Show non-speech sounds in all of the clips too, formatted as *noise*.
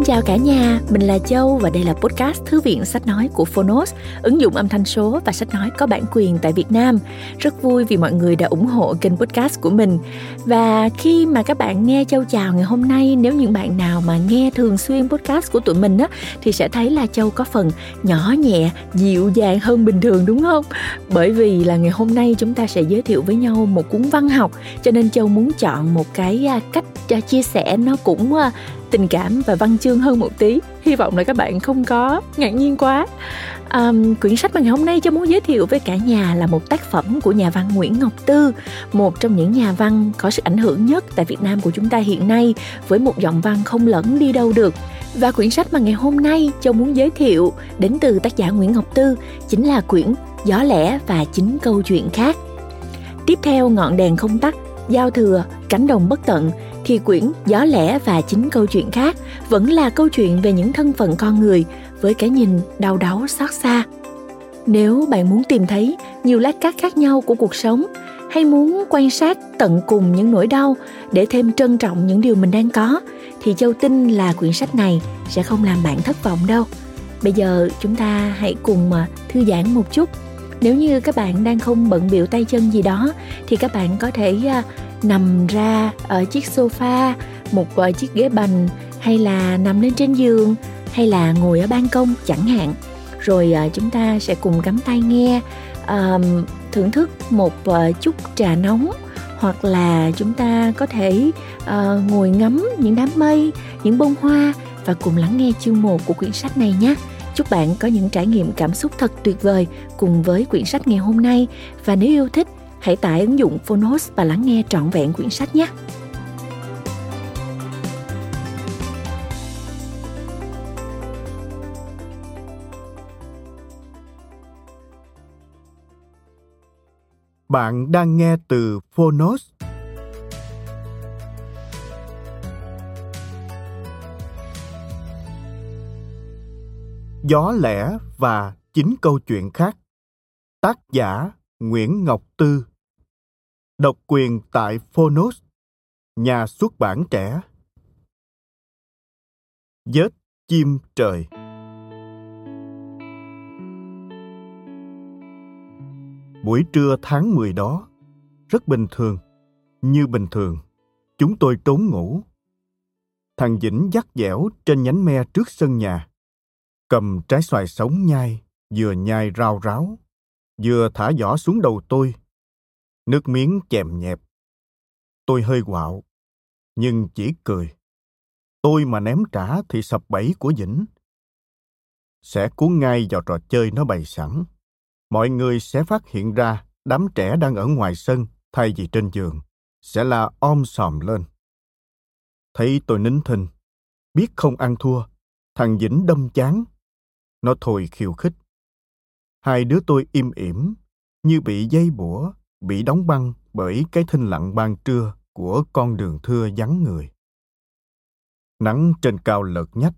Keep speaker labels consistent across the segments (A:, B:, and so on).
A: Xin chào cả nhà, mình là Châu và đây là podcast Thư viện Sách Nói của Phonos, ứng dụng âm thanh số và sách nói có bản quyền tại Việt Nam. Rất vui vì mọi người đã ủng hộ kênh podcast của mình. Và khi mà các bạn nghe Châu chào ngày hôm nay, nếu những bạn nào mà nghe thường xuyên podcast của tụi mình á, thì sẽ thấy là Châu có phần nhỏ nhẹ, dịu dàng hơn bình thường đúng không? Bởi vì là ngày hôm nay chúng ta sẽ giới thiệu với nhau một cuốn văn học, cho nên Châu muốn chọn một cái à, cách cho chia sẻ nó cũng à, tình cảm và văn chương hơn một tí. Hy vọng là các bạn không có ngạc nhiên quá. Um, quyển sách mà ngày hôm nay cho muốn giới thiệu với cả nhà là một tác phẩm của nhà văn Nguyễn Ngọc Tư một trong những nhà văn có sự ảnh hưởng nhất tại Việt Nam của chúng ta hiện nay với một giọng văn không lẫn đi đâu được. Và quyển sách mà ngày hôm nay Châu muốn giới thiệu đến từ tác giả Nguyễn Ngọc Tư chính là quyển Gió lẻ và chính câu chuyện khác. Tiếp theo ngọn đèn không tắt, giao thừa, cánh đồng bất tận thì quyển Gió lẻ và chính câu chuyện khác vẫn là câu chuyện về những thân phận con người với cái nhìn đau đớn xót xa. Nếu bạn muốn tìm thấy nhiều lát cắt khác nhau của cuộc sống, hay muốn quan sát tận cùng những nỗi đau để thêm trân trọng những điều mình đang có, thì Châu tin là quyển sách này sẽ không làm bạn thất vọng đâu. Bây giờ chúng ta hãy cùng mà thư giãn một chút. Nếu như các bạn đang không bận biểu tay chân gì đó, thì các bạn có thể à, nằm ra ở chiếc sofa một chiếc ghế bành hay là nằm lên trên giường hay là ngồi ở ban công chẳng hạn. Rồi ờ, chúng ta sẽ cùng cắm tay nghe thưởng thức một ờ, chút trà nóng hoặc là chúng ta có thể uh, ngồi ngắm những đám mây những bông hoa và cùng lắng nghe chương 1 của quyển sách này nhé. Chúc bạn có những trải nghiệm cảm xúc thật tuyệt vời cùng với quyển sách ngày hôm nay. Và nếu yêu thích Hãy tải ứng dụng Phonos và lắng nghe trọn vẹn quyển sách nhé.
B: Bạn đang nghe từ Phonos. Gió lẻ và chín câu chuyện khác. Tác giả Nguyễn Ngọc Tư Độc quyền tại Phonos, nhà xuất bản trẻ. Vết chim trời Buổi trưa tháng 10 đó, rất bình thường, như bình thường, chúng tôi trốn ngủ. Thằng Vĩnh dắt dẻo trên nhánh me trước sân nhà, cầm trái xoài sống nhai, vừa nhai rau ráo, vừa thả giỏ xuống đầu tôi nước miếng chèm nhẹp. Tôi hơi quạo, nhưng chỉ cười. Tôi mà ném trả thì sập bẫy của dĩnh sẽ cuốn ngay vào trò chơi nó bày sẵn. Mọi người sẽ phát hiện ra đám trẻ đang ở ngoài sân thay vì trên giường, sẽ là om sòm lên. Thấy tôi nín thinh, biết không ăn thua, thằng dĩnh đâm chán. Nó thôi khiêu khích. Hai đứa tôi im ỉm, như bị dây bủa bị đóng băng bởi cái thinh lặng ban trưa của con đường thưa vắng người. Nắng trên cao lợt nhách,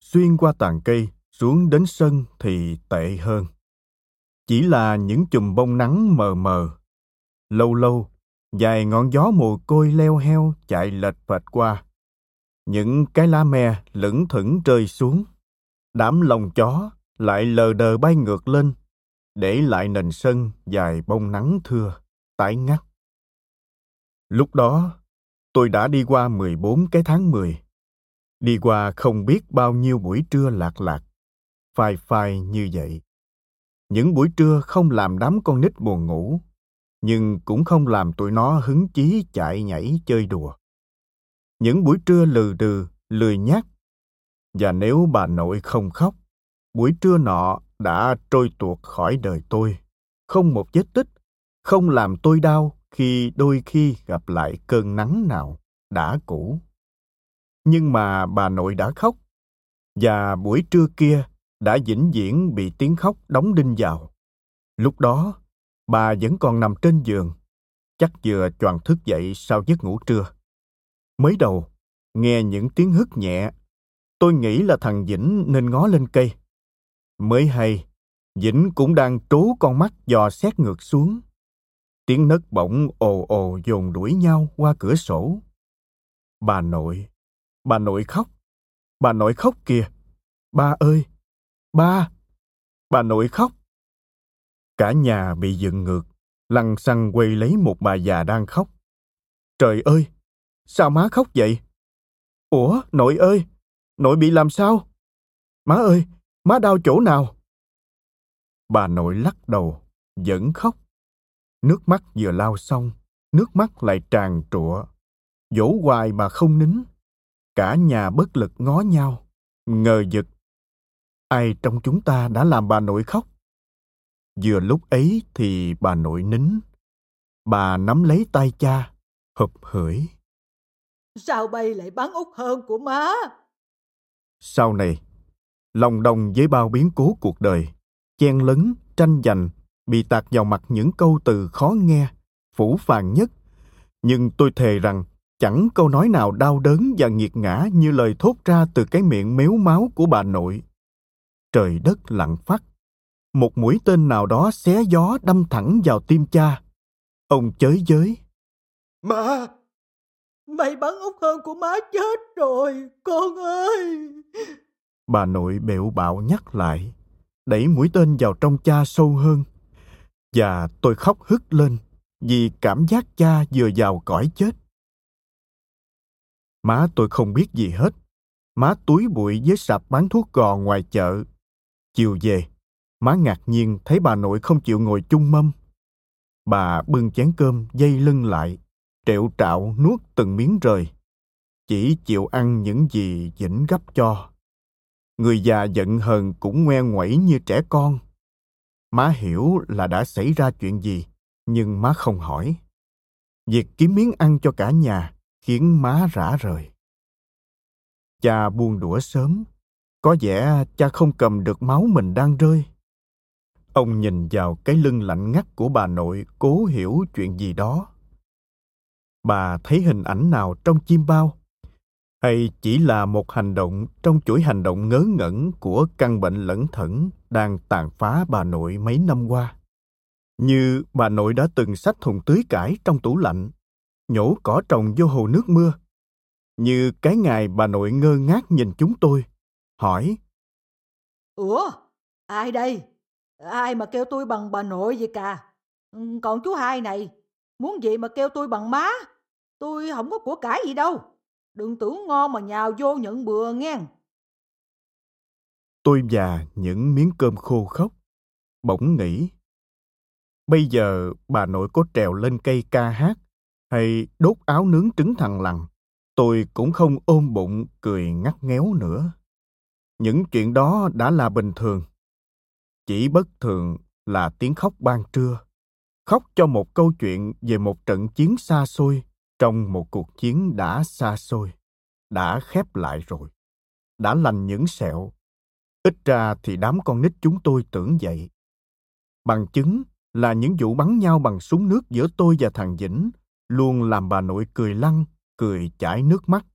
B: xuyên qua tàn cây xuống đến sân thì tệ hơn. Chỉ là những chùm bông nắng mờ mờ. Lâu lâu, vài ngọn gió mồ côi leo heo chạy lệch phệch qua. Những cái lá me lững thững rơi xuống. Đám lồng chó lại lờ đờ bay ngược lên, để lại nền sân dài bông nắng thưa tái ngắt. Lúc đó, tôi đã đi qua 14 cái tháng 10. Đi qua không biết bao nhiêu buổi trưa lạc lạc, phai phai như vậy. Những buổi trưa không làm đám con nít buồn ngủ, nhưng cũng không làm tụi nó hứng chí chạy nhảy chơi đùa. Những buổi trưa lừ đừ, lười nhác. Và nếu bà nội không khóc, buổi trưa nọ đã trôi tuột khỏi đời tôi, không một vết tích không làm tôi đau khi đôi khi gặp lại cơn nắng nào đã cũ. Nhưng mà bà nội đã khóc, và buổi trưa kia đã vĩnh viễn bị tiếng khóc đóng đinh vào. Lúc đó, bà vẫn còn nằm trên giường, chắc vừa choàng thức dậy sau giấc ngủ trưa. Mới đầu, nghe những tiếng hức nhẹ, tôi nghĩ là thằng Vĩnh nên ngó lên cây. Mới hay, Vĩnh cũng đang trố con mắt dò xét ngược xuống tiếng nấc bỗng ồ ồ dồn đuổi nhau qua cửa sổ bà nội bà nội khóc bà nội khóc kìa. Ba ơi, ba, bà nội khóc. Cả nhà bị dựng ngược, lăn xăng quay lấy một bà già đang khóc. Trời ơi, sao má khóc vậy? Ủa, nội ơi, nội bị làm sao? Má ơi, má đau chỗ nào? Bà nội lắc đầu, vẫn khóc. Nước mắt vừa lao xong, nước mắt lại tràn trụa. Dỗ hoài mà không nín. Cả nhà bất lực ngó nhau, ngờ vực. Ai trong chúng ta đã làm bà nội khóc? Vừa lúc ấy thì bà nội nín. Bà nắm lấy tay cha, hụp hửi.
C: Sao bay lại bắn út hơn của má?
B: Sau này, lòng đồng với bao biến cố cuộc đời, chen lấn, tranh giành, bị tạt vào mặt những câu từ khó nghe, phủ phàng nhất. Nhưng tôi thề rằng chẳng câu nói nào đau đớn và nghiệt ngã như lời thốt ra từ cái miệng méo máu của bà nội. Trời đất lặng phát. Một mũi tên nào đó xé gió đâm thẳng vào tim cha. Ông chới giới.
C: Má! Mày bắn út hơn của má chết rồi, con ơi!
B: Bà nội bẹo bạo nhắc lại, đẩy mũi tên vào trong cha sâu hơn. Và tôi khóc hức lên vì cảm giác cha vừa vào cõi chết. Má tôi không biết gì hết. Má túi bụi với sạp bán thuốc gò ngoài chợ. Chiều về, má ngạc nhiên thấy bà nội không chịu ngồi chung mâm. Bà bưng chén cơm dây lưng lại, trẹo trạo nuốt từng miếng rời. Chỉ chịu ăn những gì dĩnh gấp cho. Người già giận hờn cũng ngoe ngoẩy như trẻ con. Má hiểu là đã xảy ra chuyện gì, nhưng má không hỏi. Việc kiếm miếng ăn cho cả nhà khiến má rã rời. Cha buông đũa sớm, có vẻ cha không cầm được máu mình đang rơi. Ông nhìn vào cái lưng lạnh ngắt của bà nội cố hiểu chuyện gì đó. Bà thấy hình ảnh nào trong chim bao? Hay chỉ là một hành động trong chuỗi hành động ngớ ngẩn của căn bệnh lẩn thẩn đang tàn phá bà nội mấy năm qua? Như bà nội đã từng xách thùng tưới cải trong tủ lạnh, nhổ cỏ trồng vô hồ nước mưa. Như cái ngày bà nội ngơ ngác nhìn chúng tôi, hỏi.
C: Ủa, ai đây? Ai mà kêu tôi bằng bà nội vậy cả? Ừ, còn chú hai này, muốn gì mà kêu tôi bằng má? Tôi không có của cải gì đâu. Đừng tưởng ngon mà nhào vô nhận bừa nghe.
B: Tôi và những miếng cơm khô khốc, bỗng nghĩ. Bây giờ bà nội có trèo lên cây ca hát hay đốt áo nướng trứng thằng lằn, tôi cũng không ôm bụng cười ngắt ngéo nữa. Những chuyện đó đã là bình thường. Chỉ bất thường là tiếng khóc ban trưa. Khóc cho một câu chuyện về một trận chiến xa xôi trong một cuộc chiến đã xa xôi, đã khép lại rồi, đã lành những sẹo. Ít ra thì đám con nít chúng tôi tưởng vậy. Bằng chứng là những vụ bắn nhau bằng súng nước giữa tôi và thằng Vĩnh luôn làm bà nội cười lăn, cười chảy nước mắt.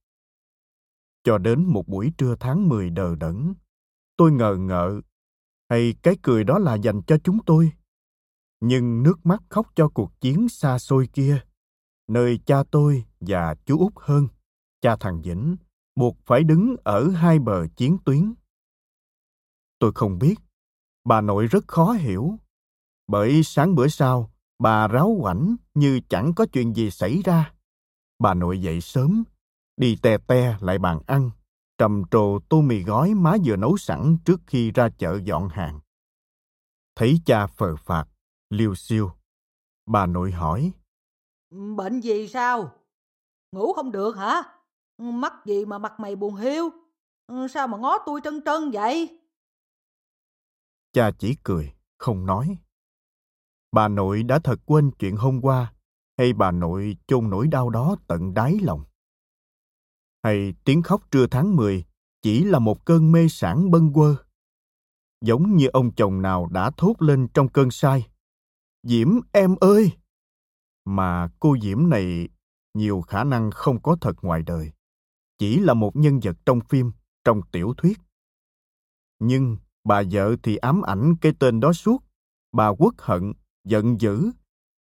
B: Cho đến một buổi trưa tháng 10 đờ đẫn, tôi ngờ ngợ, hay cái cười đó là dành cho chúng tôi. Nhưng nước mắt khóc cho cuộc chiến xa xôi kia, nơi cha tôi và chú út hơn, cha thằng Vĩnh, buộc phải đứng ở hai bờ chiến tuyến. Tôi không biết, bà nội rất khó hiểu, bởi sáng bữa sau, bà ráo quảnh như chẳng có chuyện gì xảy ra. Bà nội dậy sớm, đi tè te lại bàn ăn, trầm trồ tô mì gói má vừa nấu sẵn trước khi ra chợ dọn hàng. Thấy cha phờ phạt, liêu xiêu, Bà nội hỏi.
C: Bệnh gì sao? Ngủ không được hả? Mắt gì mà mặt mày buồn hiu? Sao mà ngó tôi trân trân vậy?
B: Cha chỉ cười, không nói. Bà nội đã thật quên chuyện hôm qua, hay bà nội chôn nỗi đau đó tận đáy lòng? Hay tiếng khóc trưa tháng 10 chỉ là một cơn mê sản bâng quơ? Giống như ông chồng nào đã thốt lên trong cơn say. Diễm em ơi! Mà cô Diễm này nhiều khả năng không có thật ngoài đời. Chỉ là một nhân vật trong phim, trong tiểu thuyết. Nhưng bà vợ thì ám ảnh cái tên đó suốt. Bà quốc hận giận dữ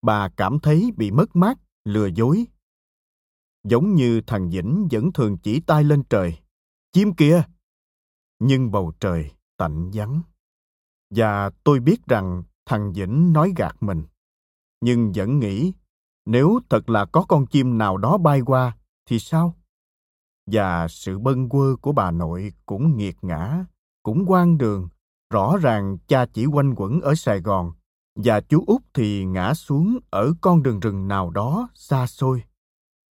B: bà cảm thấy bị mất mát lừa dối giống như thằng vĩnh vẫn thường chỉ tay lên trời chim kìa nhưng bầu trời tạnh vắng. Và tôi biết rằng thằng Vĩnh nói gạt mình. Nhưng vẫn nghĩ, nếu thật là có con chim nào đó bay qua, thì sao? Và sự bâng quơ của bà nội cũng nghiệt ngã, cũng quan đường. Rõ ràng cha chỉ quanh quẩn ở Sài Gòn, và chú út thì ngã xuống ở con đường rừng nào đó xa xôi.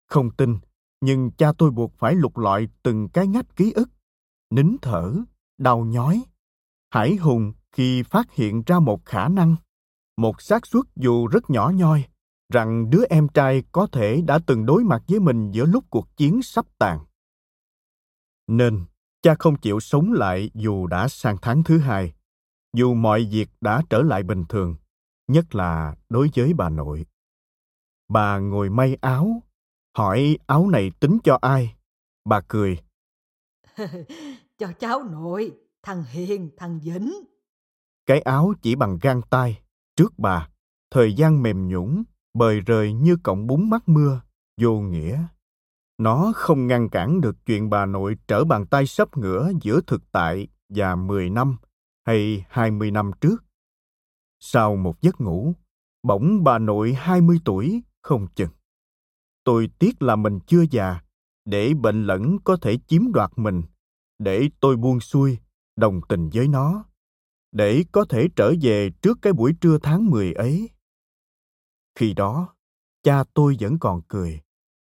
B: Không tin, nhưng cha tôi buộc phải lục lọi từng cái ngách ký ức, nín thở, đau nhói. Hải hùng khi phát hiện ra một khả năng, một xác suất dù rất nhỏ nhoi, rằng đứa em trai có thể đã từng đối mặt với mình giữa lúc cuộc chiến sắp tàn. Nên, cha không chịu sống lại dù đã sang tháng thứ hai, dù mọi việc đã trở lại bình thường, nhất là đối với bà nội. Bà ngồi may áo, hỏi áo này tính cho ai. Bà cười. *laughs*
C: cho cháu nội, thằng Hiền, thằng Vĩnh.
B: Cái áo chỉ bằng gang tay, trước bà, thời gian mềm nhũn, bời rời như cọng bún mắt mưa, vô nghĩa. Nó không ngăn cản được chuyện bà nội trở bàn tay sấp ngửa giữa thực tại và 10 năm hay 20 năm trước. Sau một giấc ngủ, bỗng bà nội 20 tuổi không chừng. Tôi tiếc là mình chưa già, để bệnh lẫn có thể chiếm đoạt mình, để tôi buông xuôi, đồng tình với nó, để có thể trở về trước cái buổi trưa tháng 10 ấy. Khi đó, cha tôi vẫn còn cười,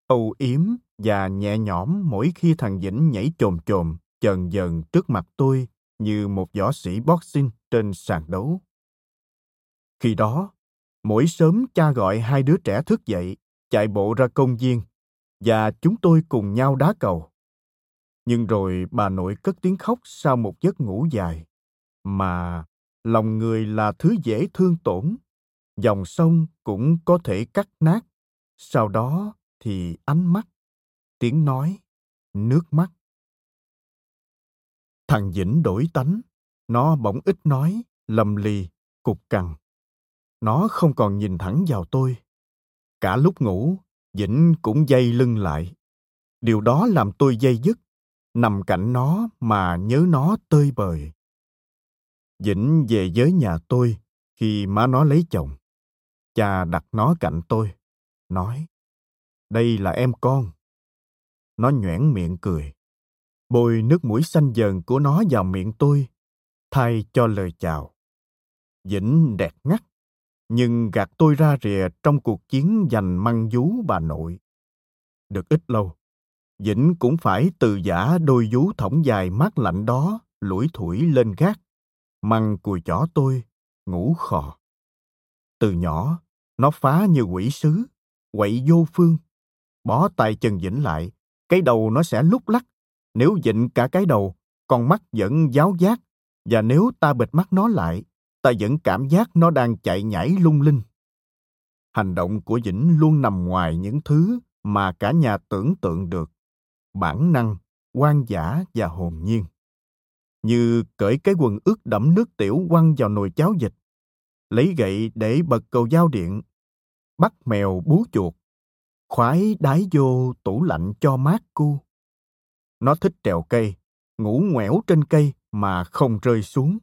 B: âu yếm và nhẹ nhõm mỗi khi thằng Vĩnh nhảy chồm chồm, chần dần trước mặt tôi như một võ sĩ boxing trên sàn đấu. Khi đó, mỗi sớm cha gọi hai đứa trẻ thức dậy, chạy bộ ra công viên, và chúng tôi cùng nhau đá cầu. Nhưng rồi bà nội cất tiếng khóc sau một giấc ngủ dài, mà lòng người là thứ dễ thương tổn, dòng sông cũng có thể cắt nát, sau đó thì ánh mắt, tiếng nói, nước mắt. Thằng Vĩnh đổi tánh, nó bỗng ít nói, lầm lì, cục cằn. Nó không còn nhìn thẳng vào tôi. Cả lúc ngủ, Vĩnh cũng dây lưng lại. Điều đó làm tôi dây dứt, nằm cạnh nó mà nhớ nó tơi bời. Vĩnh về với nhà tôi khi má nó lấy chồng. Cha đặt nó cạnh tôi, nói, đây là em con. Nó nhoẻn miệng cười, bôi nước mũi xanh dần của nó vào miệng tôi, thay cho lời chào. Vĩnh đẹp ngắt nhưng gạt tôi ra rìa trong cuộc chiến giành măng vú bà nội. Được ít lâu, Vĩnh cũng phải từ giả đôi vú thõng dài mát lạnh đó lủi thủi lên gác, măng cùi chỏ tôi, ngủ khò. Từ nhỏ, nó phá như quỷ sứ, quậy vô phương. Bó tay chân Vĩnh lại, cái đầu nó sẽ lúc lắc. Nếu dịnh cả cái đầu, con mắt vẫn giáo giác, và nếu ta bịt mắt nó lại, ta vẫn cảm giác nó đang chạy nhảy lung linh. Hành động của Vĩnh luôn nằm ngoài những thứ mà cả nhà tưởng tượng được. Bản năng, quan giả và hồn nhiên. Như cởi cái quần ướt đẫm nước tiểu quăng vào nồi cháo dịch, lấy gậy để bật cầu dao điện, bắt mèo bú chuột, khoái đái vô tủ lạnh cho mát cu. Nó thích trèo cây, ngủ ngoẻo trên cây mà không rơi xuống.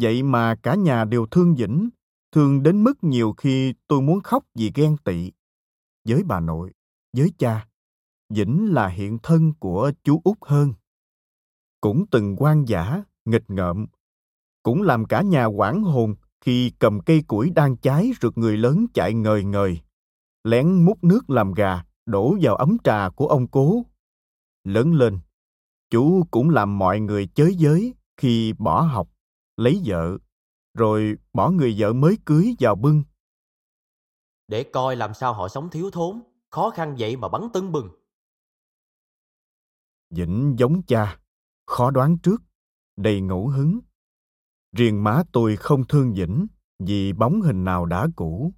B: Vậy mà cả nhà đều thương Vĩnh, thương đến mức nhiều khi tôi muốn khóc vì ghen tị. Với bà nội, với cha, Vĩnh là hiện thân của chú út hơn. Cũng từng quan giả, nghịch ngợm, cũng làm cả nhà quảng hồn khi cầm cây củi đang cháy rượt người lớn chạy ngời ngời, lén múc nước làm gà đổ vào ấm trà của ông cố. Lớn lên, chú cũng làm mọi người chới giới khi bỏ học lấy vợ, rồi bỏ người vợ mới cưới vào bưng.
D: Để coi làm sao họ sống thiếu thốn, khó khăn vậy mà bắn tưng bừng.
B: Vĩnh giống cha, khó đoán trước, đầy ngẫu hứng. Riêng má tôi không thương Vĩnh vì bóng hình nào đã cũ,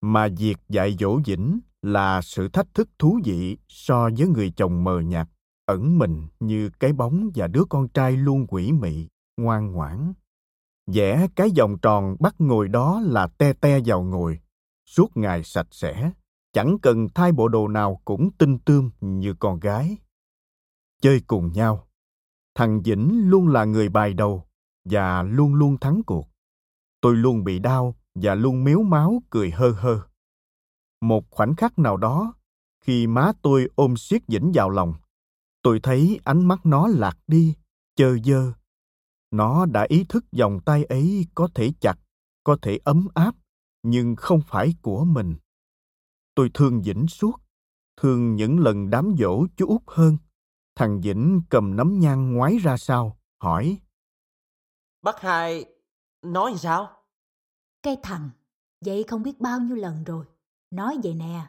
B: mà việc dạy dỗ Vĩnh là sự thách thức thú vị so với người chồng mờ nhạt, ẩn mình như cái bóng và đứa con trai luôn quỷ mị, ngoan ngoãn. Vẽ cái vòng tròn bắt ngồi đó là te te vào ngồi suốt ngày sạch sẽ chẳng cần thay bộ đồ nào cũng tinh tươm như con gái. Chơi cùng nhau. Thằng Vĩnh luôn là người bài đầu và luôn luôn thắng cuộc. Tôi luôn bị đau và luôn miếu máu cười hơ hơ. Một khoảnh khắc nào đó, khi má tôi ôm siết dĩnh vào lòng, tôi thấy ánh mắt nó lạc đi, chơ dơ. Nó đã ý thức vòng tay ấy có thể chặt, có thể ấm áp, nhưng không phải của mình. Tôi thương dĩnh suốt, thương những lần đám dỗ chú út hơn. Thằng dĩnh cầm nắm nhang ngoái ra sau, hỏi.
D: Bác hai nói sao?
E: Cái thằng, vậy không biết bao nhiêu lần rồi. Nói vậy nè,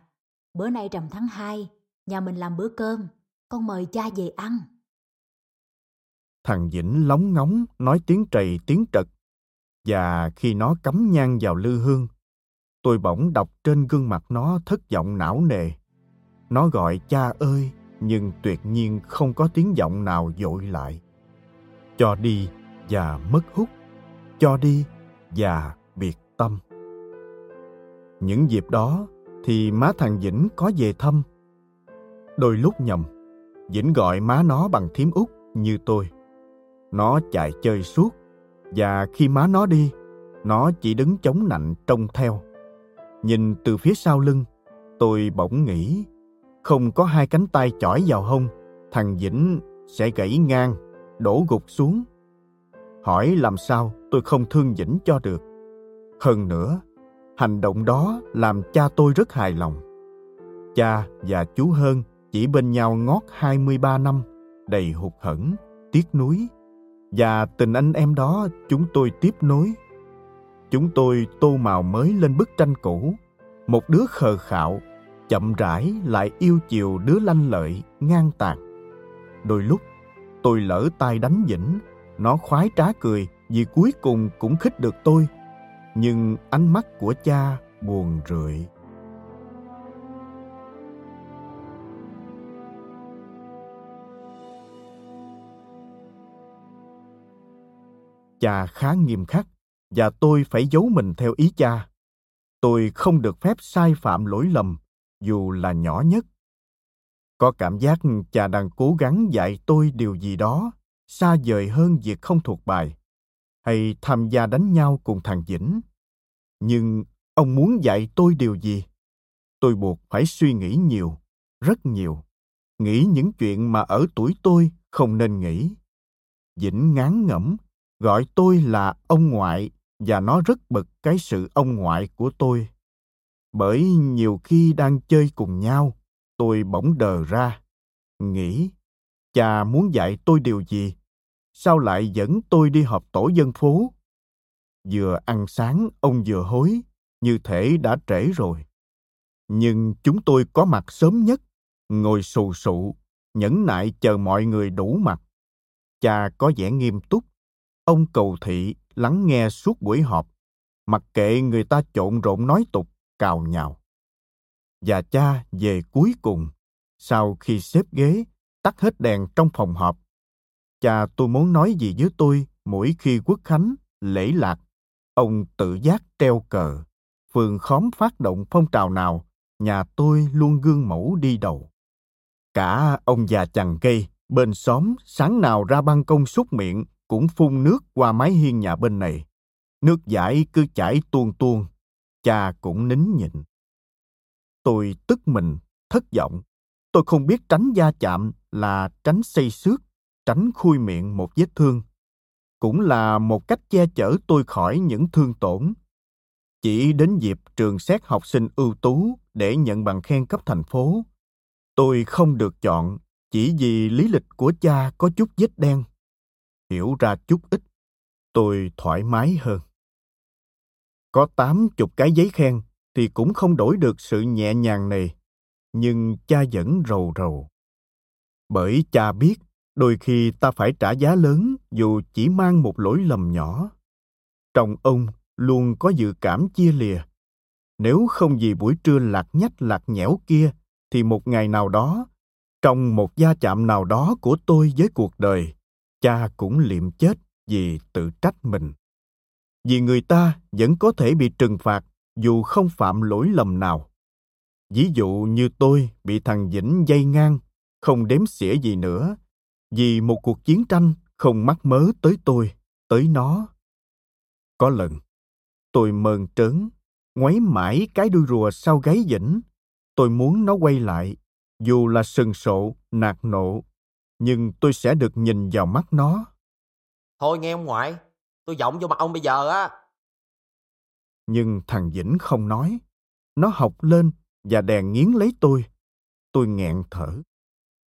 E: bữa nay rằm tháng 2, nhà mình làm bữa cơm, con mời cha về ăn.
B: Thằng Vĩnh lóng ngóng nói tiếng trầy tiếng trật. Và khi nó cắm nhang vào lư hương, tôi bỗng đọc trên gương mặt nó thất vọng não nề. Nó gọi cha ơi, nhưng tuyệt nhiên không có tiếng giọng nào dội lại. Cho đi và mất hút, cho đi và biệt tâm. Những dịp đó thì má thằng Vĩnh có về thăm. Đôi lúc nhầm, Vĩnh gọi má nó bằng thím út như tôi. Nó chạy chơi suốt và khi má nó đi, nó chỉ đứng chống nạnh trông theo. Nhìn từ phía sau lưng, tôi bỗng nghĩ không có hai cánh tay chỏi vào hông, thằng Vĩnh sẽ gãy ngang, đổ gục xuống. Hỏi làm sao tôi không thương dĩnh cho được. Hơn nữa, hành động đó làm cha tôi rất hài lòng. Cha và chú Hơn chỉ bên nhau ngót 23 năm, đầy hụt hẫng, tiếc nuối. Và tình anh em đó chúng tôi tiếp nối. Chúng tôi tô màu mới lên bức tranh cũ. Một đứa khờ khạo, chậm rãi lại yêu chiều đứa lanh lợi, ngang tàn. Đôi lúc, tôi lỡ tay đánh Vĩnh, nó khoái trá cười vì cuối cùng cũng khích được tôi. Nhưng ánh mắt của cha buồn rười. Cha khá nghiêm khắc và tôi phải giấu mình theo ý cha. Tôi không được phép sai phạm lỗi lầm, dù là nhỏ nhất. Có cảm giác cha đang cố gắng dạy tôi điều gì đó xa vời hơn việc không thuộc bài hay tham gia đánh nhau cùng thằng Vĩnh. Nhưng ông muốn dạy tôi điều gì? Tôi buộc phải suy nghĩ nhiều, rất nhiều. Nghĩ những chuyện mà ở tuổi tôi không nên nghĩ. Vĩnh ngán ngẩm, gọi tôi là ông ngoại và nó rất bực cái sự ông ngoại của tôi. Bởi nhiều khi đang chơi cùng nhau, tôi bỗng đờ ra, nghĩ, cha muốn dạy tôi điều gì sao lại dẫn tôi đi họp tổ dân phố? Vừa ăn sáng, ông vừa hối, như thể đã trễ rồi. Nhưng chúng tôi có mặt sớm nhất, ngồi sù sụ nhẫn nại chờ mọi người đủ mặt. Cha có vẻ nghiêm túc, ông cầu thị lắng nghe suốt buổi họp, mặc kệ người ta trộn rộn nói tục, cào nhào. Và cha về cuối cùng, sau khi xếp ghế, tắt hết đèn trong phòng họp cha tôi muốn nói gì với tôi mỗi khi quốc khánh lễ lạc? Ông tự giác treo cờ. Phường khóm phát động phong trào nào, nhà tôi luôn gương mẫu đi đầu. Cả ông già chằng cây bên xóm sáng nào ra ban công xúc miệng cũng phun nước qua mái hiên nhà bên này. Nước giải cứ chảy tuôn tuôn, cha cũng nín nhịn. Tôi tức mình, thất vọng. Tôi không biết tránh gia chạm là tránh xây xước tránh khui miệng một vết thương. Cũng là một cách che chở tôi khỏi những thương tổn. Chỉ đến dịp trường xét học sinh ưu tú để nhận bằng khen cấp thành phố, tôi không được chọn chỉ vì lý lịch của cha có chút vết đen. Hiểu ra chút ít, tôi thoải mái hơn. Có tám chục cái giấy khen thì cũng không đổi được sự nhẹ nhàng này, nhưng cha vẫn rầu rầu. Bởi cha biết đôi khi ta phải trả giá lớn dù chỉ mang một lỗi lầm nhỏ. Trong ông luôn có dự cảm chia lìa. Nếu không vì buổi trưa lạc nhách lạc nhẽo kia, thì một ngày nào đó, trong một gia chạm nào đó của tôi với cuộc đời, cha cũng liệm chết vì tự trách mình. Vì người ta vẫn có thể bị trừng phạt dù không phạm lỗi lầm nào. Ví dụ như tôi bị thằng vĩnh dây ngang, không đếm xỉa gì nữa vì một cuộc chiến tranh không mắc mớ tới tôi tới nó có lần tôi mờn trớn ngoáy mãi cái đuôi rùa sau gáy dĩnh tôi muốn nó quay lại dù là sừng sộ nạt nộ nhưng tôi sẽ được nhìn vào mắt nó
D: Thôi nghe ông ngoại, tôi giọng vô mặt ông bây giờ á.
B: nhưng thằng Vĩnh không nói. Nó học lên và đèn nghiến lấy tôi. Tôi nghẹn thở.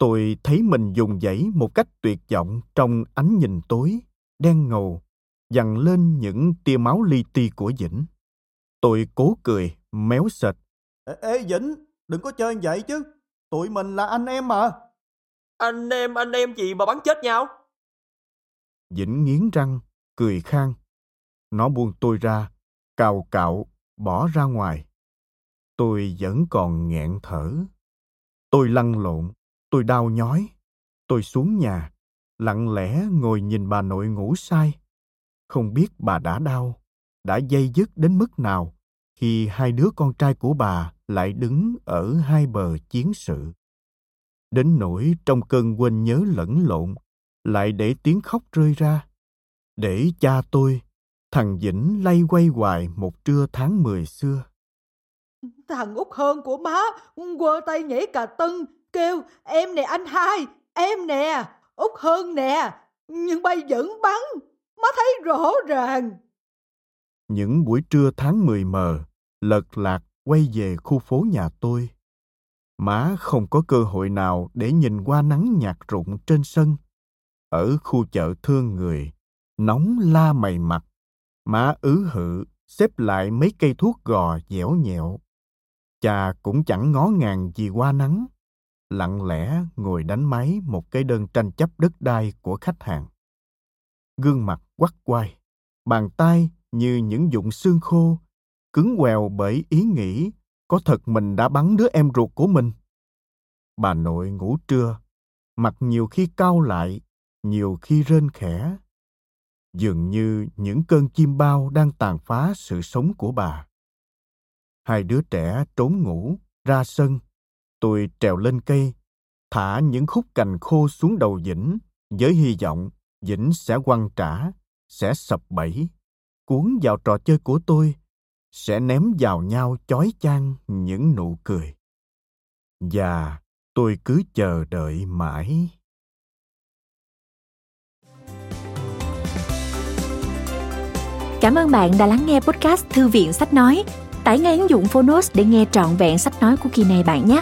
B: Tôi thấy mình dùng dãy một cách tuyệt vọng trong ánh nhìn tối, đen ngầu, dằn lên những tia máu li ti của Vĩnh. Tôi cố cười, méo sệt. Ê, ê Vĩnh, đừng có chơi vậy chứ. Tụi mình là anh em mà.
D: Anh em, anh em gì mà bắn chết nhau?
B: Vĩnh nghiến răng, cười khang. Nó buông tôi ra, cào cạo, bỏ ra ngoài. Tôi vẫn còn nghẹn thở. Tôi lăn lộn, tôi đau nhói. Tôi xuống nhà, lặng lẽ ngồi nhìn bà nội ngủ say. Không biết bà đã đau, đã dây dứt đến mức nào khi hai đứa con trai của bà lại đứng ở hai bờ chiến sự. Đến nỗi trong cơn quên nhớ lẫn lộn, lại để tiếng khóc rơi ra. Để cha tôi, thằng Vĩnh lay quay hoài một trưa tháng 10 xưa.
C: Thằng út hơn của má quơ tay nhảy cà tưng kêu em nè anh hai em nè út hơn nè nhưng bay vẫn bắn má thấy rõ ràng
B: Những buổi trưa tháng 10 mờ, lật lạc quay về khu phố nhà tôi. Má không có cơ hội nào để nhìn qua nắng nhạt rụng trên sân. Ở khu chợ thương người, nóng la mày mặt, má ứ hự xếp lại mấy cây thuốc gò dẻo nhẹo. Cha cũng chẳng ngó ngàng gì qua nắng, lặng lẽ ngồi đánh máy một cái đơn tranh chấp đất đai của khách hàng. Gương mặt quắt quai, bàn tay như những dụng xương khô, cứng quèo bởi ý nghĩ có thật mình đã bắn đứa em ruột của mình. Bà nội ngủ trưa, mặt nhiều khi cau lại, nhiều khi rên khẽ. Dường như những cơn chim bao đang tàn phá sự sống của bà. Hai đứa trẻ trốn ngủ, ra sân. Tôi trèo lên cây, thả những khúc cành khô xuống đầu Vĩnh với hy vọng Vĩnh sẽ quăng trả, sẽ sập bẫy, cuốn vào trò chơi của tôi, sẽ ném vào nhau chói chang những nụ cười. Và tôi cứ chờ đợi mãi.
A: Cảm ơn bạn đã lắng nghe podcast Thư viện Sách Nói. Tải ngay ứng dụng Phonos để nghe trọn vẹn sách nói của kỳ này bạn nhé.